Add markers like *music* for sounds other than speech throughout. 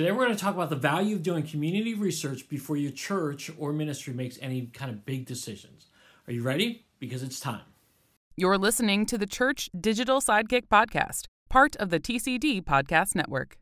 Today, we're going to talk about the value of doing community research before your church or ministry makes any kind of big decisions. Are you ready? Because it's time. You're listening to the Church Digital Sidekick Podcast, part of the TCD Podcast Network.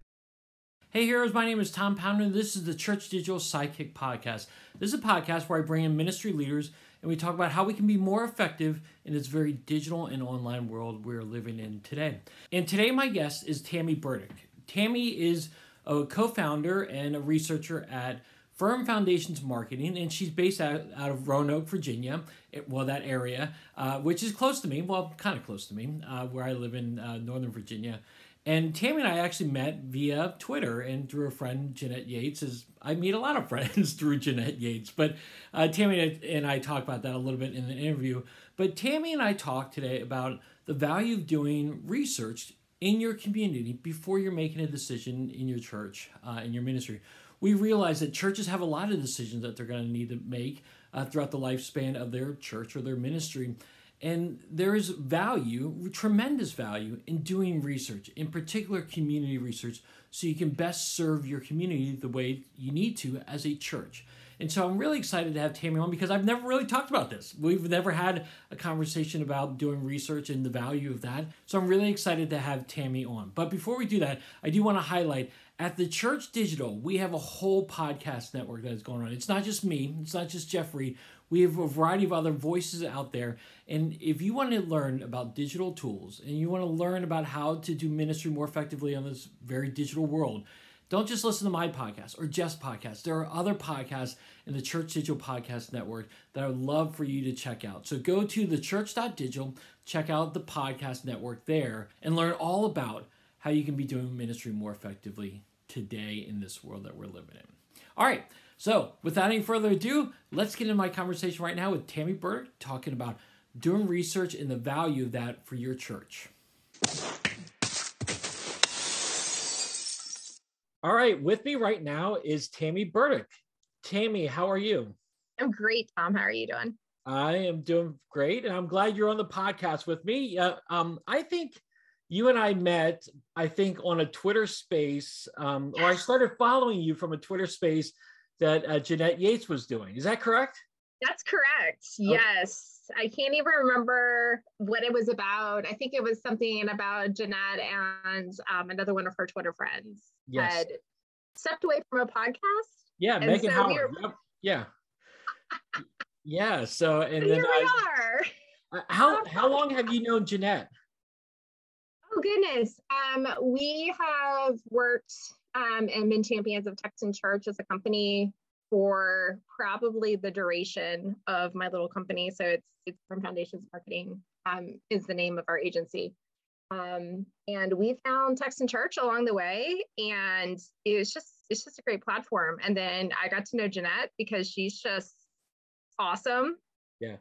Hey, heroes, my name is Tom Pounder. This is the Church Digital Sidekick Podcast. This is a podcast where I bring in ministry leaders and we talk about how we can be more effective in this very digital and online world we're living in today. And today, my guest is Tammy Burdick. Tammy is a co founder and a researcher at Firm Foundations Marketing, and she's based out, out of Roanoke, Virginia, well, that area, uh, which is close to me, well, kind of close to me, uh, where I live in uh, Northern Virginia. And Tammy and I actually met via Twitter and through a friend, Jeanette Yates. Is I meet a lot of *laughs* friends through Jeanette Yates, but uh, Tammy and I talk about that a little bit in the interview. But Tammy and I talked today about the value of doing research in your community before you're making a decision in your church, uh, in your ministry. We realize that churches have a lot of decisions that they're going to need to make uh, throughout the lifespan of their church or their ministry. And there is value, tremendous value, in doing research, in particular community research, so you can best serve your community the way you need to as a church. And so I'm really excited to have Tammy on because I've never really talked about this. We've never had a conversation about doing research and the value of that. So I'm really excited to have Tammy on. But before we do that, I do want to highlight at the Church Digital, we have a whole podcast network that is going on. It's not just me, it's not just Jeffrey. We have a variety of other voices out there. And if you want to learn about digital tools and you want to learn about how to do ministry more effectively on this very digital world, don't just listen to my podcast or Jeff's podcast. There are other podcasts in the Church Digital Podcast Network that I would love for you to check out. So go to the thechurch.digital, check out the podcast network there, and learn all about how you can be doing ministry more effectively today in this world that we're living in. All right, so without any further ado, let's get into my conversation right now with Tammy Burdick talking about doing research and the value of that for your church. All right, with me right now is Tammy Burdick. Tammy, how are you? I'm great, Tom. How are you doing? I am doing great, and I'm glad you're on the podcast with me. Uh, um, I think you and I met, I think, on a Twitter space, um, or I started following you from a Twitter space that uh, Jeanette Yates was doing. Is that correct? That's correct. Okay. Yes. I can't even remember what it was about. I think it was something about Jeanette and um, another one of her Twitter friends yes. had stepped away from a podcast. Yeah, and Megan so Howard. We were... yep. Yeah. yeah. So and here then we I, are. *laughs* Uh, how how long have you known Jeanette? Oh goodness. Um, we have worked um, and been champions of Text In Church as a company for probably the duration of my little company. So it's it's Firm Foundations Marketing um, is the name of our agency. Um, and we found Text In Church along the way, and it was just it's just a great platform. And then I got to know Jeanette because she's just awesome. Yeah.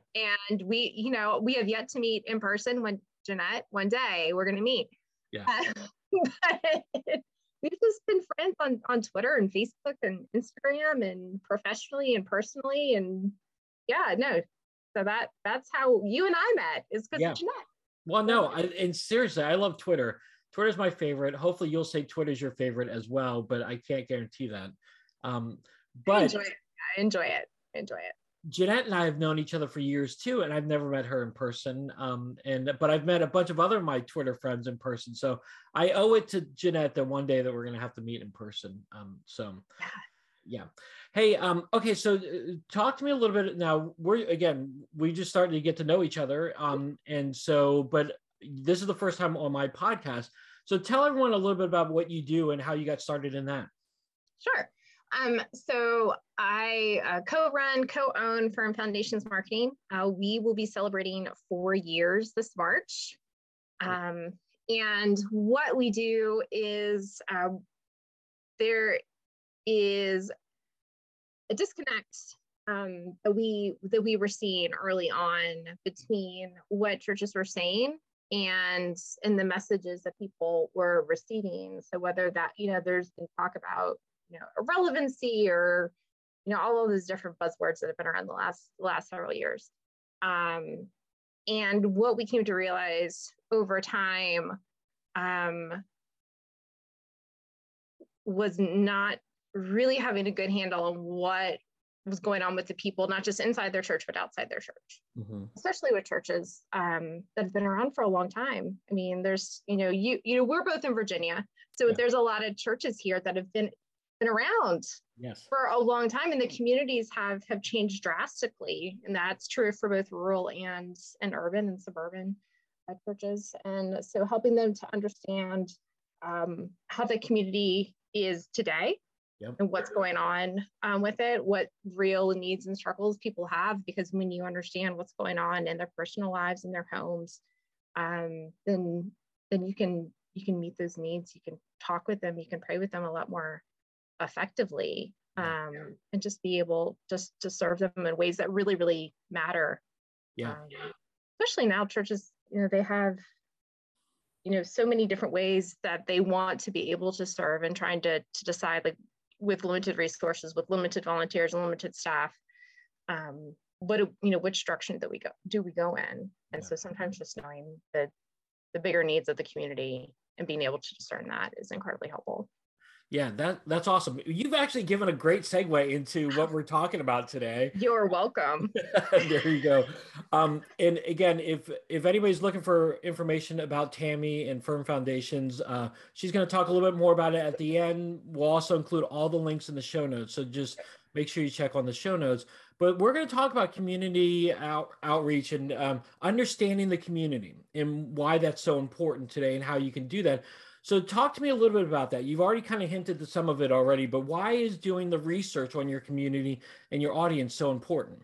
And we, you know, we have yet to meet in person. When Jeanette, one day we're going to meet. Yeah. Uh, *laughs* but we've just been friends on on Twitter and Facebook and Instagram and professionally and personally and yeah, no. So that that's how you and I met is because yeah. of Jeanette. Well, no, I, and seriously, I love Twitter. Twitter's my favorite. Hopefully, you'll say Twitter's your favorite as well, but I can't guarantee that. Um, but I enjoy it. I enjoy it. I enjoy it. Jeanette and I have known each other for years too, and I've never met her in person. Um, and but I've met a bunch of other my Twitter friends in person. So I owe it to Jeanette that one day that we're gonna have to meet in person. Um, so yeah. Hey, um, okay, so uh, talk to me a little bit now. We're again, we just started to get to know each other. Um, and so, but this is the first time on my podcast. So tell everyone a little bit about what you do and how you got started in that. Sure. Um, so I uh, co-run, co-own Firm Foundations Marketing. Uh, we will be celebrating four years this March. Um, and what we do is uh, there is a disconnect um, that we that we were seeing early on between what churches were saying and and the messages that people were receiving. So whether that you know there's been talk about you know irrelevancy or you know all of those different buzzwords that have been around the last the last several years um, and what we came to realize over time um, was not really having a good handle on what was going on with the people, not just inside their church, but outside their church, mm-hmm. especially with churches um, that have been around for a long time. I mean, there's, you know, you, you know, we're both in Virginia. So yeah. there's a lot of churches here that have been, been around yes. for a long time and the communities have, have changed drastically. And that's true for both rural and, and urban and suburban uh, churches. And so helping them to understand um, how the community is today yep. and what's going on um, with it, what real needs and struggles people have. Because when you understand what's going on in their personal lives and their homes, um, then then you can you can meet those needs. You can talk with them. You can pray with them a lot more effectively, um, yeah. and just be able just to serve them in ways that really really matter. Yeah. Um, especially now, churches you know they have you know so many different ways that they want to be able to serve and trying to to decide like with limited resources, with limited volunteers and limited staff, um, what you know, which direction that we go do we go in? And yeah. so sometimes just knowing the the bigger needs of the community and being able to discern that is incredibly helpful. Yeah, that that's awesome. You've actually given a great segue into what we're talking about today. *laughs* You're welcome. *laughs* there you go. Um, and again, if if anybody's looking for information about Tammy and Firm Foundations, uh, she's going to talk a little bit more about it at the end. We'll also include all the links in the show notes, so just make sure you check on the show notes. But we're going to talk about community out, outreach and um, understanding the community and why that's so important today and how you can do that. So, talk to me a little bit about that. You've already kind of hinted to some of it already, but why is doing the research on your community and your audience so important?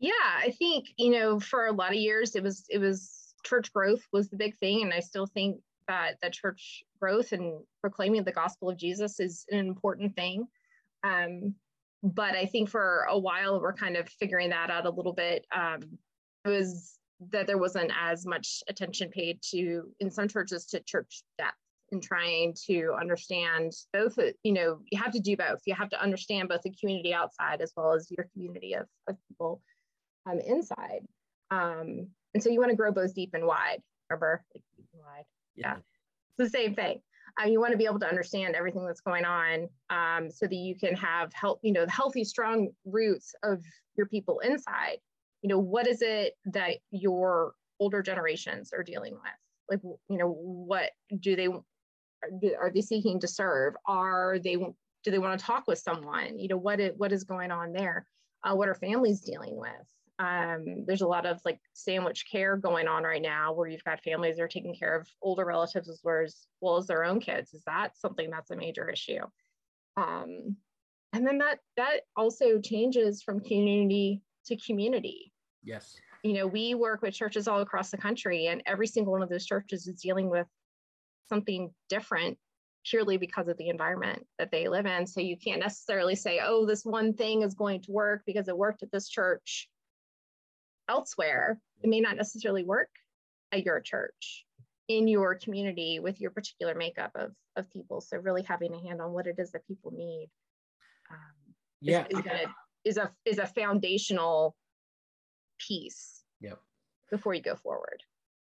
Yeah, I think you know for a lot of years it was it was church growth was the big thing, and I still think that that church growth and proclaiming the gospel of Jesus is an important thing. Um, but I think for a while we're kind of figuring that out a little bit. Um, it was that there wasn't as much attention paid to in some churches to church depth and trying to understand both you know you have to do both. You have to understand both the community outside as well as your community of, of people um, inside. Um, and so you want to grow both deep and wide remember like deep and wide. Yeah, yeah. it's the same thing. Uh, you want to be able to understand everything that's going on um, so that you can have help you know the healthy strong roots of your people inside you know what is it that your older generations are dealing with? Like you know what do they are they seeking to serve? Are they do they want to talk with someone? You know what is, what is going on there? Uh, what are families dealing with? Um, there's a lot of like sandwich care going on right now where you've got families that are taking care of older relatives as well as, well as their own kids. Is that something that's a major issue? Um, and then that that also changes from community to community Yes. You know, we work with churches all across the country, and every single one of those churches is dealing with something different purely because of the environment that they live in. So you can't necessarily say, oh, this one thing is going to work because it worked at this church elsewhere. It may not necessarily work at your church in your community with your particular makeup of, of people. So really having a hand on what it is that people need um, yeah. is, is, gonna, is a is a foundational piece yep. before you go forward.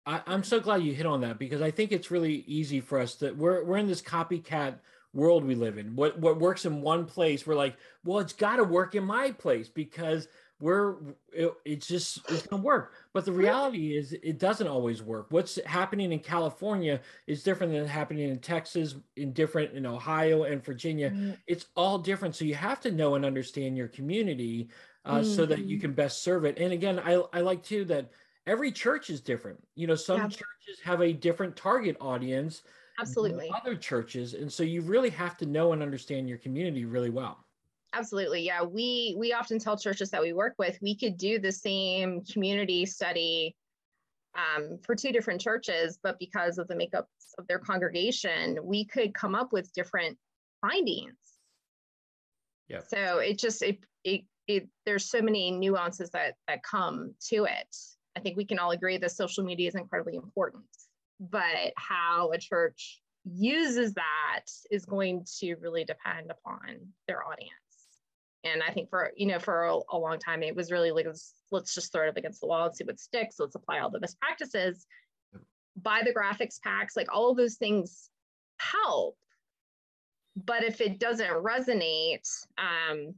I, am so glad you hit on that because I think it's really easy for us that we're we're in this copycat world we live in. What what works in one place, we're like, well, it's got to work in my place because we're it, it's just it's gonna work. But the reality is, it doesn't always work. What's happening in California is different than happening in Texas, in different in Ohio and Virginia. Mm-hmm. It's all different. So you have to know and understand your community uh, mm-hmm. so that you mm-hmm. can best serve it. And again, I, I like too that every church is different. You know, some yeah. churches have a different target audience. Absolutely. Other churches. And so you really have to know and understand your community really well. Absolutely. Yeah. We we often tell churches that we work with, we could do the same community study um, for two different churches, but because of the makeup of their congregation, we could come up with different findings. Yeah. So it just it it it, there's so many nuances that that come to it. I think we can all agree that social media is incredibly important, but how a church uses that is going to really depend upon their audience. And I think for you know for a, a long time it was really like let's, let's just throw it up against the wall and see what sticks. Let's apply all the best practices. Buy the graphics packs, like all of those things help. but if it doesn't resonate, um,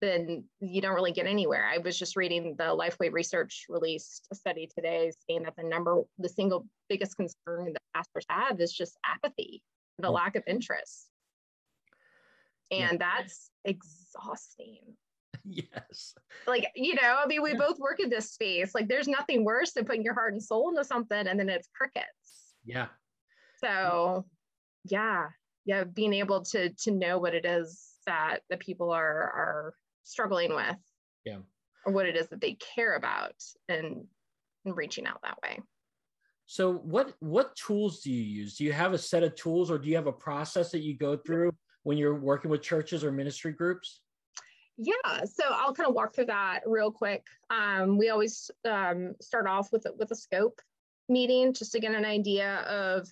then you don't really get anywhere. I was just reading the Lifeway Research released a study today saying that the number, the single biggest concern that pastors have is just apathy, the mm-hmm. lack of interest. And yeah. that's exhausting. *laughs* Yes. Like, you know, I mean, we both work in this space. Like, there's nothing worse than putting your heart and soul into something and then it's crickets. Yeah. So, yeah, yeah, being able to to know what it is that the people are are struggling with yeah. or what it is that they care about and, and reaching out that way. So what what tools do you use? Do you have a set of tools or do you have a process that you go through when you're working with churches or ministry groups? Yeah so i'll kind of walk through that real quick. Um, we always um, start off with with a scope meeting just to get an idea of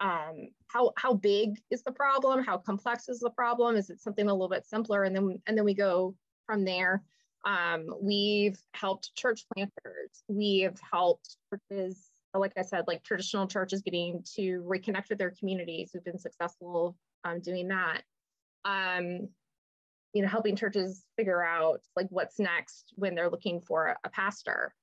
um, how how big is the problem? How complex is the problem? Is it something a little bit simpler? And then and then we go from there. Um, we've helped church planters. We've helped churches like i said like traditional churches getting to reconnect with their communities. We've been successful um, doing that. Um, you know helping churches figure out like what's next when they're looking for a pastor.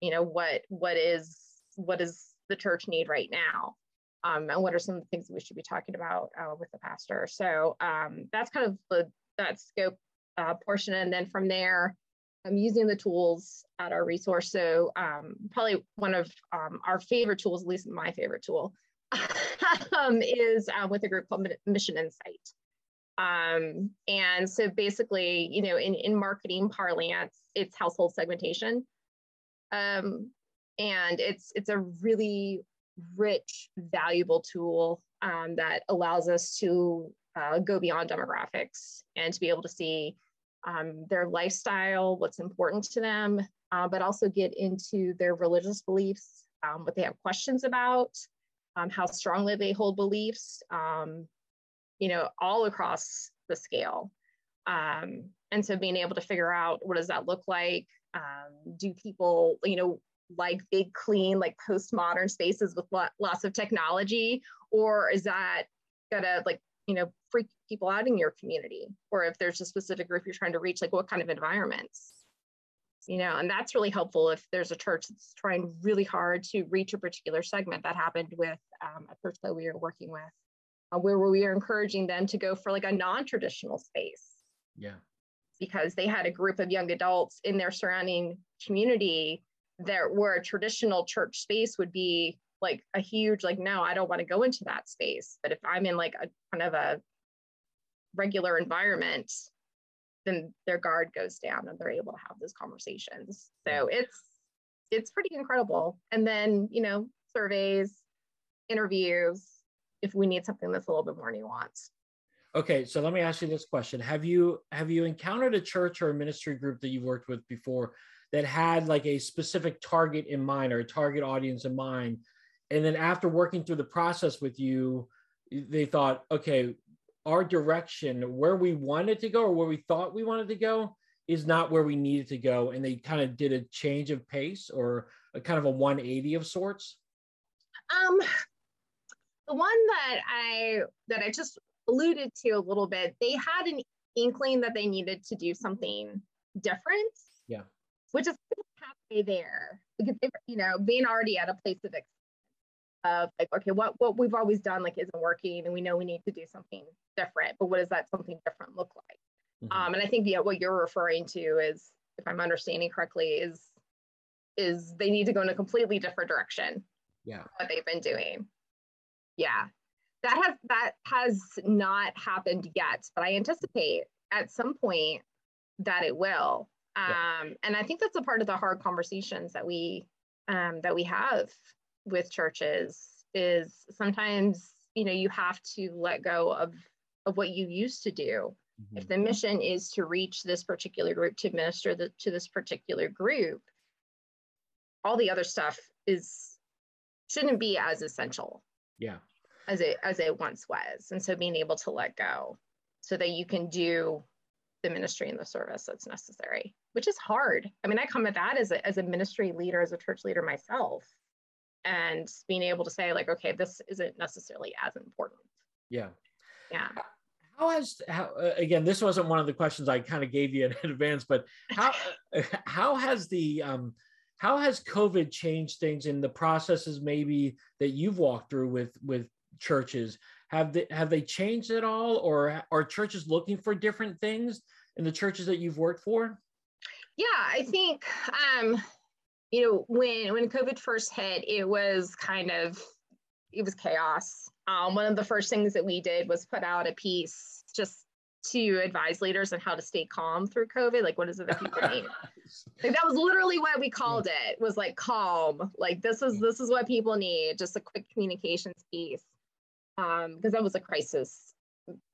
You know what what is what does the church need right now um, and what are some of the things we should be talking about uh, with the pastor. So um, that's kind of the that scope uh, portion, and then from there, I'm using the tools at our resource. So um, probably one of um, our favorite tools, at least my favorite tool, *laughs* um, is uh, with a group called MissionInsite. Um, and so basically, you know, in, in marketing parlance, it's household segmentation. And it's it's a really rich, valuable tool um, that allows us to uh, go beyond demographics and to be able to see um, their lifestyle, what's important to them, uh, but also get into their religious beliefs, um, what they have questions about, um, how strongly they hold beliefs, um, you know, all across the scale. Um, and so being able to figure out what does that look like? do people, you know, like big clean like postmodern spaces with lots of technology? Or is that gonna like you know freak people out in your community? Or if there's a specific group you're trying to reach like what kind of environments? You know and that's really helpful if there's a church that's trying really hard to reach a particular segment that happened with um, a church that we were working with uh, where we are encouraging them to go for like a non-traditional space. Yeah. Because they had a group of young adults in their surrounding community there where a traditional church space would be like a huge like no i don't want to go into that space. But if i'm in like a kind of a regular environment then their guard goes down and they're able to have those conversations. So it's it's pretty incredible. And then you know surveys interviews if we need something that's a little bit more nuanced. Okay so let me ask you this question. Have you have you encountered a church or a ministry group that you've worked with before that had like a specific target in mind or a target audience in mind. And then after working through the process with you they thought okay our direction where we wanted to go or where we thought we wanted to go is not where we needed to go. And they kind of did a change of pace or a kind of a 180 of sorts. Um the one that i that i just alluded to a little bit they had an inkling that they needed to do something different. Yeah which is halfway there. Because you know being already at a place of of like okay what what we've always done like isn't working and we know we need to do something different but what does that something different look like? Mm-hmm. um and i think yeah what you're referring to is if i'm understanding correctly is is they need to go in a completely different direction. Yeah. What they've been doing. Yeah. That has that has not happened yet but i anticipate at some point that it will um, and I think that's a part of the hard conversations that we um, that we have with churches is sometimes you know you have to let go of of what you used to do. Mm-hmm. If the mission is to reach this particular group, to minister the, to this particular group, all the other stuff is shouldn't be as essential. Yeah. As it as it once was. And so being able to let go so that you can do the ministry and the service that's necessary, which is hard. I mean, I come at that as a, as a ministry leader, as a church leader myself, and being able to say, like, okay, this isn't necessarily as important. Yeah. Yeah. How has how uh, again? This wasn't one of the questions I kind of gave you in *laughs* advance, but how *laughs* how has the um, how has COVID changed things in the processes maybe that you've walked through with with churches? Have they have they changed at all, or are churches looking for different things in the churches that you've worked for? Yeah, I think um, you know when when COVID first hit, it was kind of it was chaos. Um, one of the first things that we did was put out a piece just to advise leaders on how to stay calm through COVID. Like, what is it that people need? *laughs* like that was literally what we called it. Was like calm. Like this is this is what people need. Just a quick communications piece. Um, because that was a crisis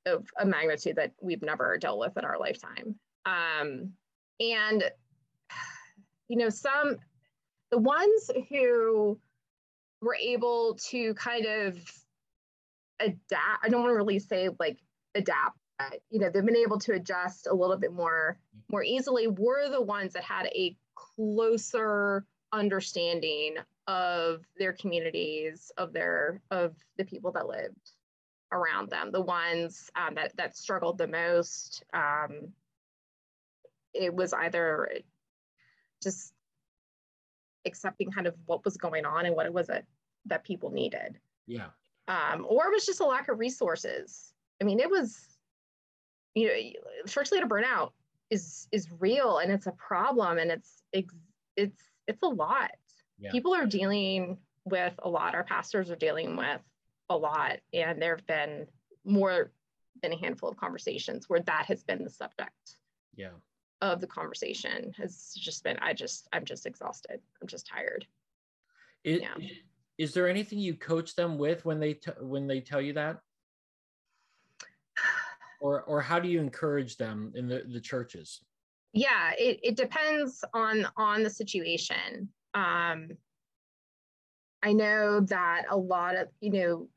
of a magnitude that we've never dealt with in our lifetime. Um, and *sighs* you know, some the ones who were able to kind of adapt. I don't want to really say like adapt you know they've been able to adjust a little bit more more easily were the ones that had a closer understanding of their communities of their of the people that lived around them the ones um, that that struggled the most um, it was either just accepting kind of what was going on and what it was that that people needed. Yeah. Um, or it was just a lack of resources. I mean it was you know church leader burnout is is real and it's a problem and it's it's it's it's a lot yeah. people are dealing with a lot. Our pastors are dealing with a lot and there have been more than a handful of conversations where that has been the subject yeah. of the conversation has just been i just i'm just exhausted. I'm just tired. It, yeah. is there anything you coach them with when they t- when they tell you that? *sighs* Or or how do you encourage them in the, the churches? Yeah it, it depends on on the situation um i know that a lot of you know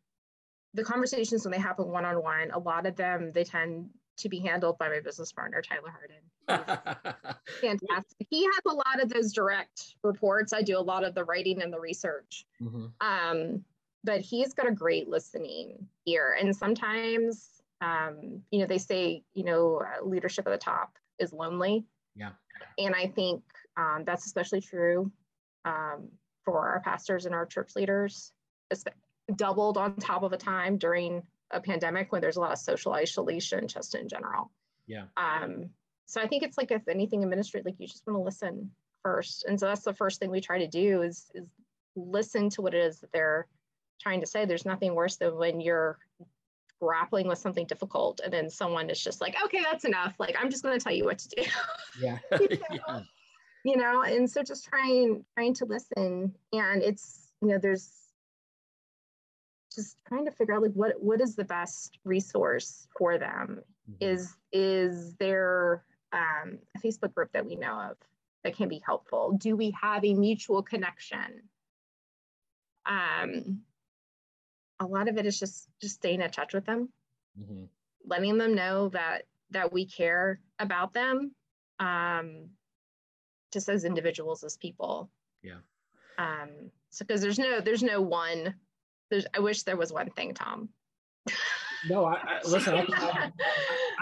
the conversations when they happen one-on-one a lot of them they tend to be handled by my business partner tyler harden *laughs* fantastic he has a lot of those direct reports i do a lot of the writing and the research mm-hmm. um but he's got a great listening ear and sometimes um, you know, they say, you know, leadership at the top is lonely. Yeah. And I think um, that's especially true um, for our pastors and our church leaders, doubled on top of a time during a pandemic when there's a lot of social isolation just in general. Yeah. Um, so I think it's like if anything in ministry, like you just want to listen first. And so that's the first thing we try to do is is listen to what it is that they're trying to say. There's nothing worse than when you're grappling with something difficult and then someone is just like okay that's enough like i'm just going to tell you what to do yeah. *laughs* you, *laughs* know? yeah. You know and so just trying trying to listen. And it's you know there's just trying to figure out like what what is the best resource for them? Mm-hmm. is is there um, a facebook group that we know of that can be helpful? Do we have a mutual connection? Um a lot of it is just just staying in touch with them. Mm-hmm. letting them know that that we care about them. Um just as individuals as people yeah um so because there's no there's no one there's i wish there was one thing tom no i, I listen I,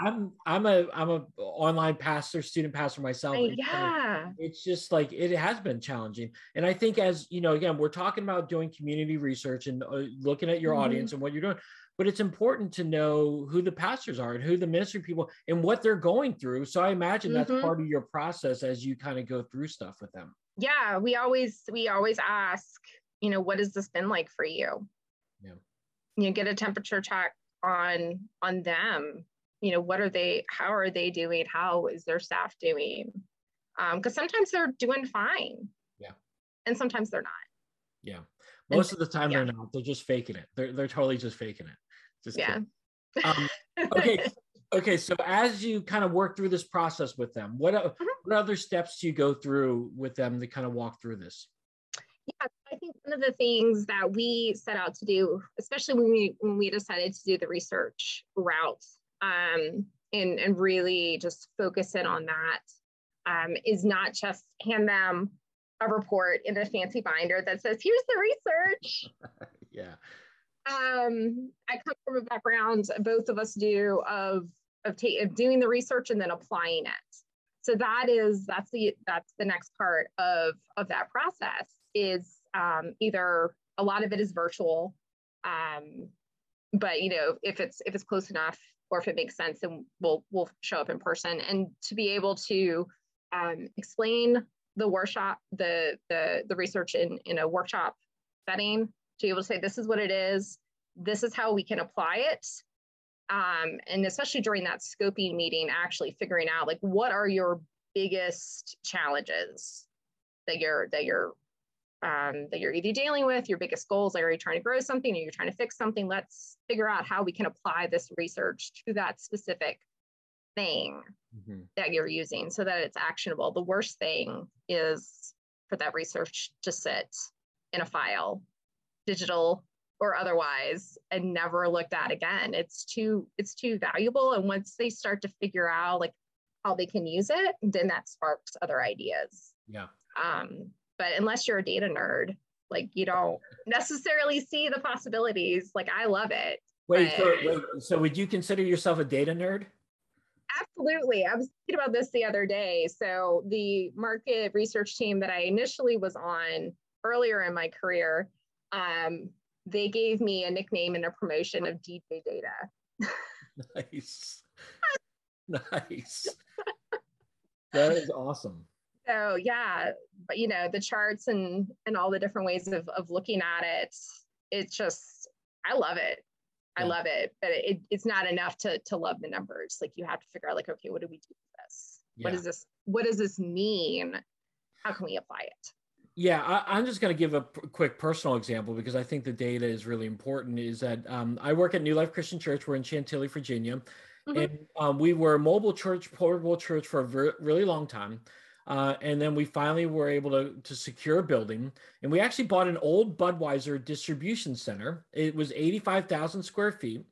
I'm I'm a I'm a online pastor, student pastor myself. Yeah. It's just like it has been challenging. And I think as you know, again, we're talking about doing community research and uh, looking at your mm-hmm. audience and what you're doing. But it's important to know who the pastors are and who the ministry people and what they're going through. So I imagine mm-hmm. that's part of your process as you kind of go through stuff with them. Yeah, we always we always ask, you know, what has this been like for you? Yeah. You get a temperature check on on them you know what are they how are they doing how is their staff doing because um, sometimes they're doing fine yeah and sometimes they're not yeah most and, of the time yeah. they're not they're just faking it they're, they're totally just faking it just yeah *laughs* um, okay okay so as you kind of work through this process with them what, mm-hmm. what other steps do you go through with them to kind of walk through this yeah i think one of the things that we set out to do especially when we when we decided to do the research route um, and, and really just focus in on that um, is not just hand them a report in a fancy binder that says, here's the research. *laughs* yeah. Um, I come from a background, both of us do, of of, ta- of doing the research and then applying it. So that is that's the that's the next part of of that process is um, either a lot of it is virtual, um, but you know if it's if it's close enough or if it makes sense, then we'll we'll show up in person and to be able to um, explain the workshop the the the research in in a workshop setting to be able to say this is what it is, this is how we can apply it, um, and especially during that scoping meeting, actually figuring out like what are your biggest challenges that you're that you're um, that you're either dealing with, your biggest goals, like are you trying to grow something or you're trying to fix something? Let's figure out how we can apply this research to that specific thing mm-hmm. that you're using so that it's actionable. The worst thing is for that research to sit in a file, digital or otherwise and never looked at again. It's too it's too valuable. And once they start to figure out like how they can use it then that sparks other ideas. Yeah. Um but unless you're a data nerd like you don't necessarily see the possibilities. Like i love it wait, so, wait so would you consider yourself a data nerd? Absolutely. I was thinking about this the other day. So the market research team that i initially was on earlier in my career um, they gave me a nickname and a promotion of DJ Data. nice. nice. that is awesome. So yeah, but you know, the charts and and all the different ways of of looking at it, it's just I love it. I yeah. love it, but it, it's not enough to to love the numbers. Like you have to figure out like, okay, what do we do with this? Yeah. What does this what does this mean? How can we apply it? Yeah, I, am just going to give a p- quick personal example because I think the data is really important. Is that um, I work at New Life Christian Church. We're in Chantilly, Virginia, mm-hmm. and um, we were a mobile church, portable church for a ver- really long time. Uh, and then we finally were able to, to secure a building. And we actually bought an old Budweiser distribution center. It was 85,000 square feet.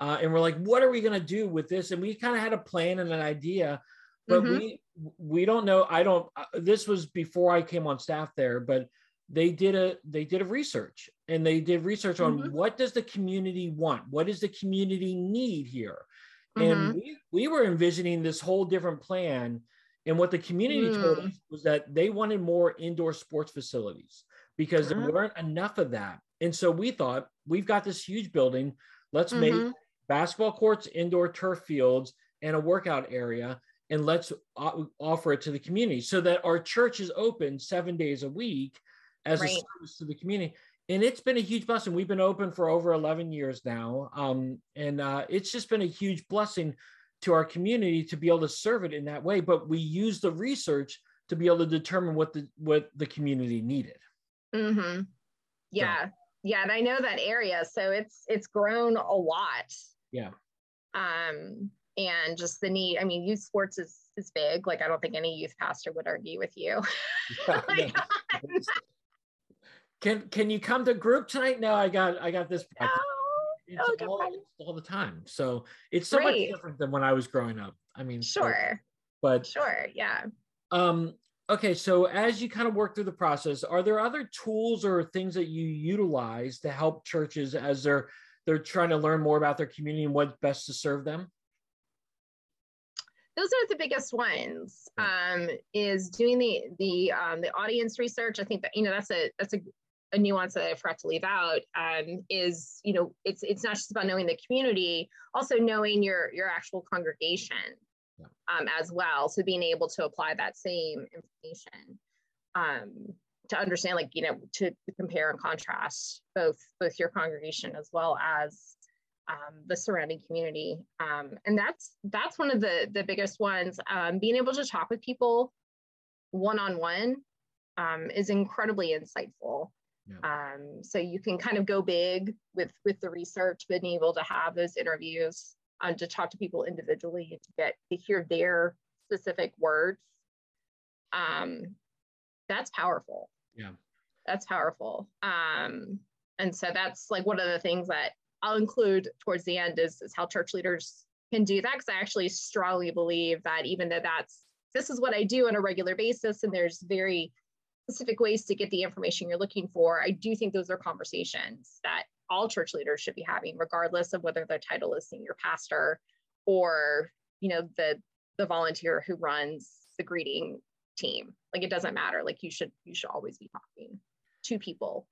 Uh, and we're like, what are we going to do with this? And we kind of had a plan and an idea but mm-hmm. we we don't know i don't uh, this was before i came on staff there but they did a they did a research and they did research on mm-hmm. what does the community want what does the community need here mm-hmm. and we, we were envisioning this whole different plan and what the community mm. told us was that they wanted more indoor sports facilities because there uh-huh. weren't enough of that and so we thought we've got this huge building let's make mm-hmm. basketball courts indoor turf fields and a workout area and let's offer it to the community so that our church is open seven days a week as right. a service to the community. And it's been a huge blessing. We've been open for over 11 years now. Um, and uh, it's just been a huge blessing to our community to be able to serve it in that way. But we use the research to be able to determine what the what the community needed. Mm-hmm. yeah. So. yeah. And i know that area. So it's it's grown a lot. Yeah. Um and just the need. I mean, youth sports is is big. Like I don't think any youth pastor would argue with you. *laughs* like, *laughs* can can you come to group tonight? No, I got I got this. No, it's all, all, the time. So it's so Great. much different than when I was growing up. I mean, sure, but sure, yeah. Um. Okay, so as you kind of work through the process, are there other tools or things that you utilize to help churches as they're they're trying to learn more about their community and what's best to serve them? Those are the biggest ones um, is doing the the um, the audience research. I think that you know that's a that's a, a nuance that i forgot to leave out um, is you know it's it's not just about knowing the community also knowing your your actual congregation um, as well. So being able to apply that same information um, to understand like you know to, to compare and contrast both both your congregation as well as um, the surrounding community. Um, and that's that's one of the the biggest ones. Um, being able to talk with people one on one is incredibly insightful. Yeah. Um, so you can kind of go big with with the research, being able to have those interviews, um, to talk to people individually, to get to hear their specific words. Um, that's powerful. Yeah, that's powerful. Um, and so that's like one of the things that I'll include towards the end is, is how church leaders can do that because I actually strongly believe that even though that's this is what I do on a regular basis and there's very specific ways to get the information you're looking for, I do think those are conversations that all church leaders should be having, regardless of whether their title is senior pastor or you know the the volunteer who runs the greeting team. Like it doesn't matter. Like you should you should always be talking to people.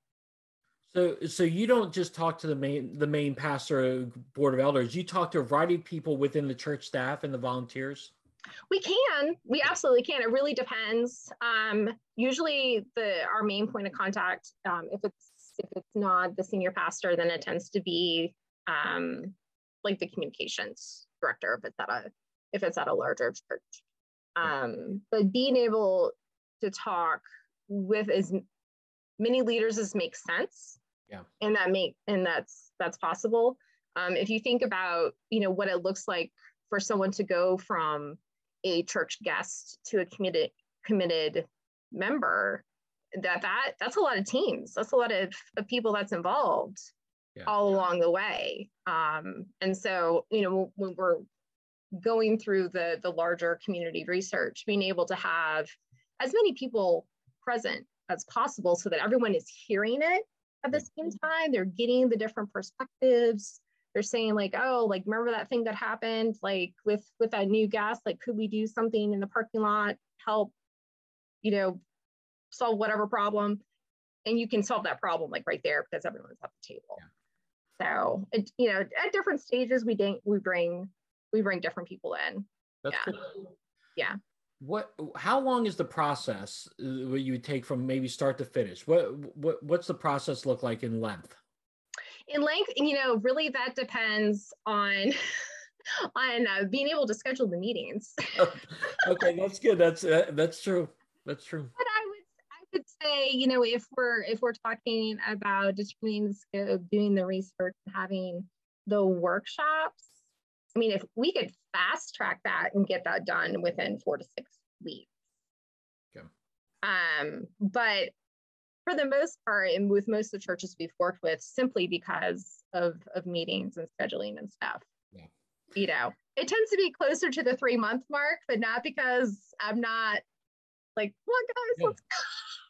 So so you don't just talk to the main the main pastor board of elders. You talk to a variety of people within the church staff and the volunteers. We can. We absolutely can. It really depends. Um, usually, the our main point of contact, um, if it's if it's not the senior pastor, then it tends to be um, like the communications director if it's at a if it's at a larger church. Um, but being able to talk with as many leaders as makes sense, yeah, and that make and that's that's possible. Um, if you think about you know what it looks like for someone to go from a church guest to a committed committed member that that that's a lot of teams that's a lot of, of people that's involved yeah. all along the way um, and so you know when we're going through the the larger community research being able to have as many people present as possible so that everyone is hearing it at the same mm-hmm. time they're getting the different perspectives. They're saying like oh like remember that thing that happened like with with that new gas? Like could we do something in the parking lot help you know solve whatever problem? And you can solve that problem like right there because everyone's at the table. Yeah. so it, you know at different stages we didn't we bring we bring different people in. That's yeah. cool. yeah what how long is the process uh, what you would take from maybe start to finish what what what's the process look like in length in length, you know, really that depends on *laughs* on uh, being able to schedule the meetings. *laughs* *laughs* okay, that's good. That's uh, that's true. That's true. But I would I would say, you know, if we're if we're talking about determining the scope, doing the research, having the workshops, I mean, if we could fast track that and get that done within four to six weeks. Okay. Um, but for the most part, and with most of the churches we've worked with, simply because of of meetings and scheduling and stuff. Yeah. You know, it tends to be closer to the three month mark, but not because I'm not like, on, guys, yeah. let's go.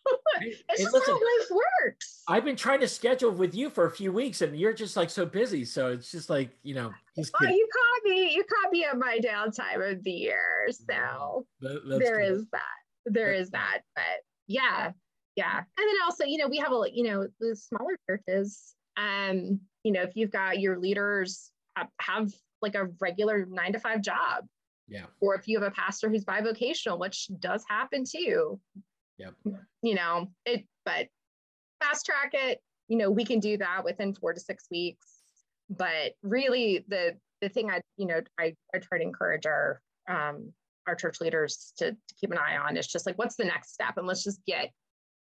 *laughs* it's hey, just listen, how life works. I've been trying to schedule with you for a few weeks, and you're just like so busy. So it's just like you know. Well, you caught me. You caught me at my downtime of the year, so that, there cool. is that. There that's is that. But yeah, yeah and then also you know we have a you know the smaller churches um you know if you've got your leaders have, have like a regular nine to five job yeah or if you have a pastor who's bivocational which does happen too yep. You know it but fast track it. You know we can do that within four to six weeks. But really the the thing i you know i, I try to encourage our um our church leaders to, to keep an eye on is just like what's the next step? And let's just get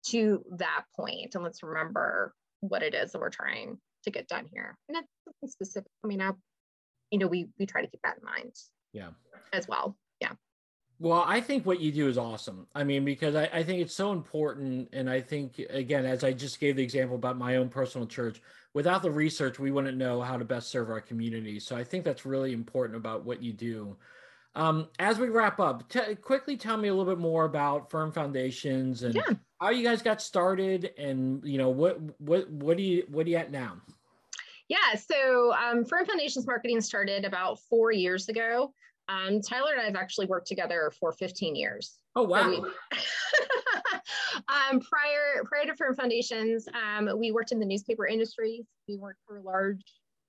to that point and let's remember what it is that we're trying to get done here. And something specific. Coming up you know we we try to keep that in mind yeah. as well well i think what you do is awesome. I mean because I, I think it's so important and i think again as i just gave the example about my own personal church without the research we wouldn't know how to best serve our community. So i think that's really important about what you do. Um, as we wrap up, t- quickly tell me a little bit more about Firm Foundations and yeah. how you guys got started and you know what what what do you what are you at now? Yeah so um, firm foundations marketing started about four years ago um, tyler and i have actually worked together for 15 years oh wow so *laughs* um, prior prior to firm foundations um, we worked in the newspaper industry we worked for a large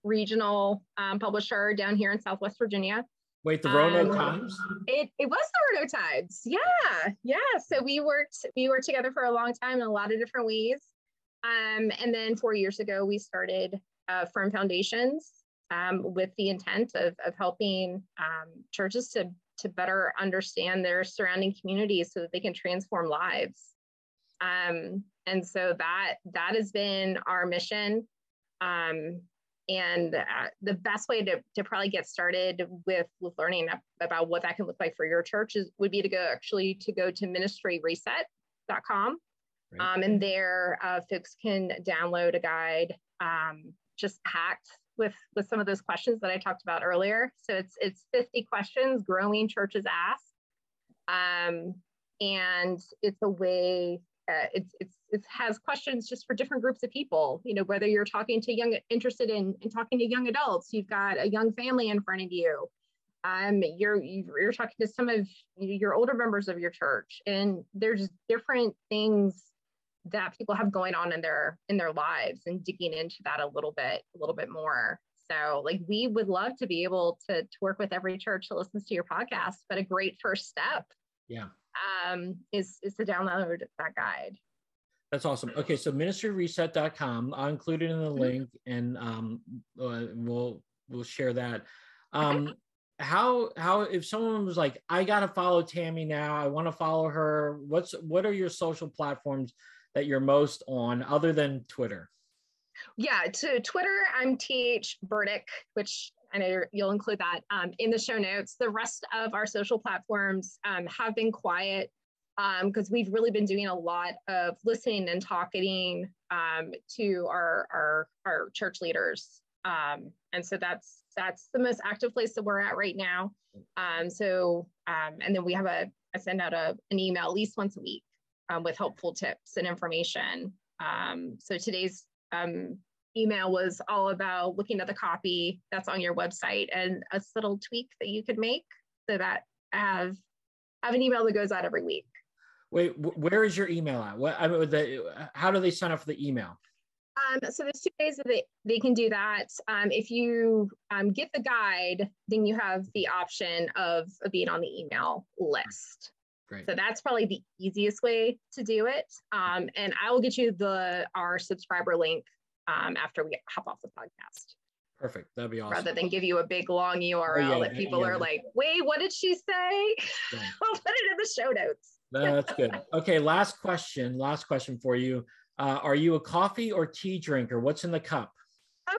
regional um, publisher down here in southwest virginia Wait, the Roanoke um, Times? It, it was the Roanoke Times. Yeah, yeah. So we worked we worked together for a long time in a lot of different ways. Um, and then four years ago, we started uh, Firm Foundations um, with the intent of, of helping um, churches to to better understand their surrounding communities so that they can transform lives. Um, and so that that has been our mission. Um, and uh, the best way to, to probably get started with with learning about what that can look like for your church is would be to go actually to go to ministryreset.com right. um, and there uh, folks can download a guide um, just packed with with some of those questions that i talked about earlier so it's it's 50 questions growing churches ask um, and it's a way uh, it's it's it has questions just for different groups of people. You know, whether you're talking to young, interested in, in talking to young adults, you've got a young family in front of you. Um, you're you're talking to some of your older members of your church, and there's different things that people have going on in their in their lives, and digging into that a little bit, a little bit more. So, like, we would love to be able to, to work with every church that listens to your podcast. But a great first step, yeah, um, is is to download that guide. That's awesome. Okay, so ministryreset.com. I'll include it in the mm-hmm. link, and um, uh, we'll we'll share that. Um, okay. How how if someone was like, I gotta follow Tammy now. I want to follow her. What's what are your social platforms that you're most on, other than Twitter? Yeah, to Twitter, I'm TH Burdick, which I know you'll include that um, in the show notes. The rest of our social platforms um, have been quiet because um, we've really been doing a lot of listening and talking um, to our, our, our church leaders. Um, and so that's that's the most active place that we're at right now. Um, so and then we have a I send out a, an email at least once a week with helpful tips and information. so today's um, email was all about looking at the copy that's on your website and a subtle tweak that you could make so that I have have an email that goes out every week. Wait, where is your email at? What I mean, the, how do they sign up for the email? Um, so there's two ways that they, they can do that. Um, if you um, get the guide, then you have the option of, of being on the email list. Great. So that's probably the easiest way to do it. Um, and I will get you the our subscriber link um, after we hop off the podcast. Perfect. That'd be awesome. Rather than give you a big long URL oh, yeah, that people yeah, are yeah. like, wait, what did she say? *laughs* I'll put it in the show notes. That's good. *laughs* Okay, last question. Last question for you. Uh, are you a coffee or tea drinker? What's in the cup?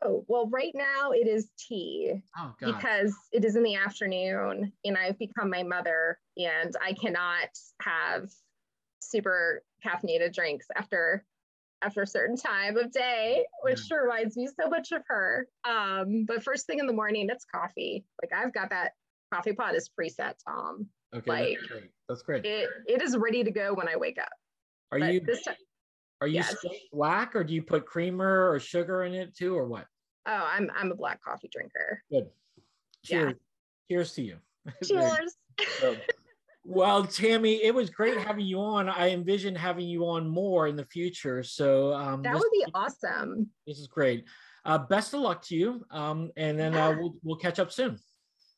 Oh, well, right now it is tea oh, because it is in the afternoon and I've become my mother and I cannot have super caffeinated drinks after after a certain time of day, which yeah. reminds me so much of her. Um, but first thing in the morning, it's coffee. Like I've got that coffee pot is preset, Tom. Okay, like, that's great. That's great. It, it is ready to go when I wake up. Are but you this time, are you yes. black or do you put creamer or sugar in it too, or what? Oh, I'm I'm a black coffee drinker. Good. Cheers. Yeah. Cheers to you. *laughs* Cheers. well, Tammy, it was great having you on. I envision having you on more in the future. So um, that would be awesome. This is great. Uh, best of luck to you. Um, and then uh, we'll, we'll catch up soon.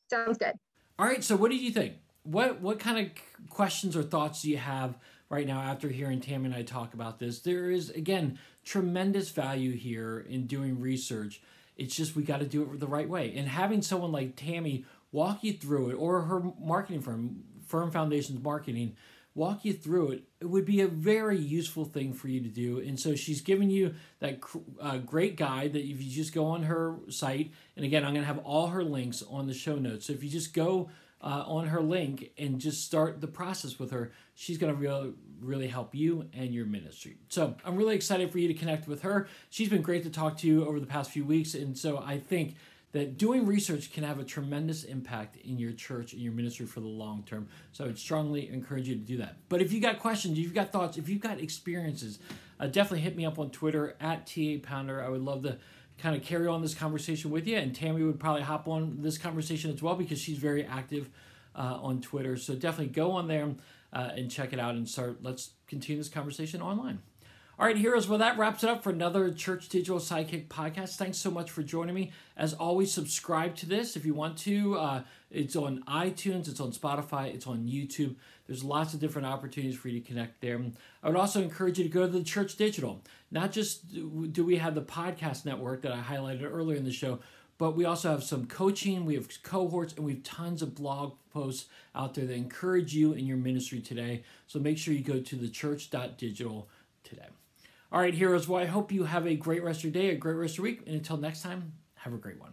Sounds good. All right. So, what did you think? What what kind of questions or thoughts do you have right now after hearing Tammy and I talk about this? There is again tremendous value here in doing research. It's just we got to do it the right way. And having someone like Tammy walk you through it, or her marketing firm, Firm Foundations Marketing, walk you through it, it would be a very useful thing for you to do. And so she's given you that uh, great guide that if you just go on her site, and again, I'm going to have all her links on the show notes. So if you just go uh, on her link and just start the process with her, she's going to really, really help you and your ministry. So I'm really excited for you to connect with her. She's been great to talk to you over the past few weeks. And so I think that doing research can have a tremendous impact in your church and your ministry for the long term. So I would strongly encourage you to do that. But if you got questions, if you've got thoughts, if you've got experiences, uh, definitely hit me up on Twitter at TA Pounder. I would love to kind of carry on this conversation with you. And Tammy would probably hop on this conversation as well because she's very active uh, on Twitter. So definitely go on there uh, and check it out and start. Let's continue this conversation online. All right, heroes, well, that wraps it up for another Church Digital Sidekick podcast. Thanks so much for joining me. As always, subscribe to this if you want to. Uh, it's on iTunes, it's on Spotify, it's on YouTube. There's lots of different opportunities for you to connect there. I would also encourage you to go to the Church Digital. Not just do we have the podcast network that I highlighted earlier in the show, but we also have some coaching, we have cohorts, and we have tons of blog posts out there that encourage you in your ministry today. So make sure you go to the thechurch.digital today. All right, heroes. Well, I hope you have a great rest of your day, a great rest of your week. And until next time, have a great one.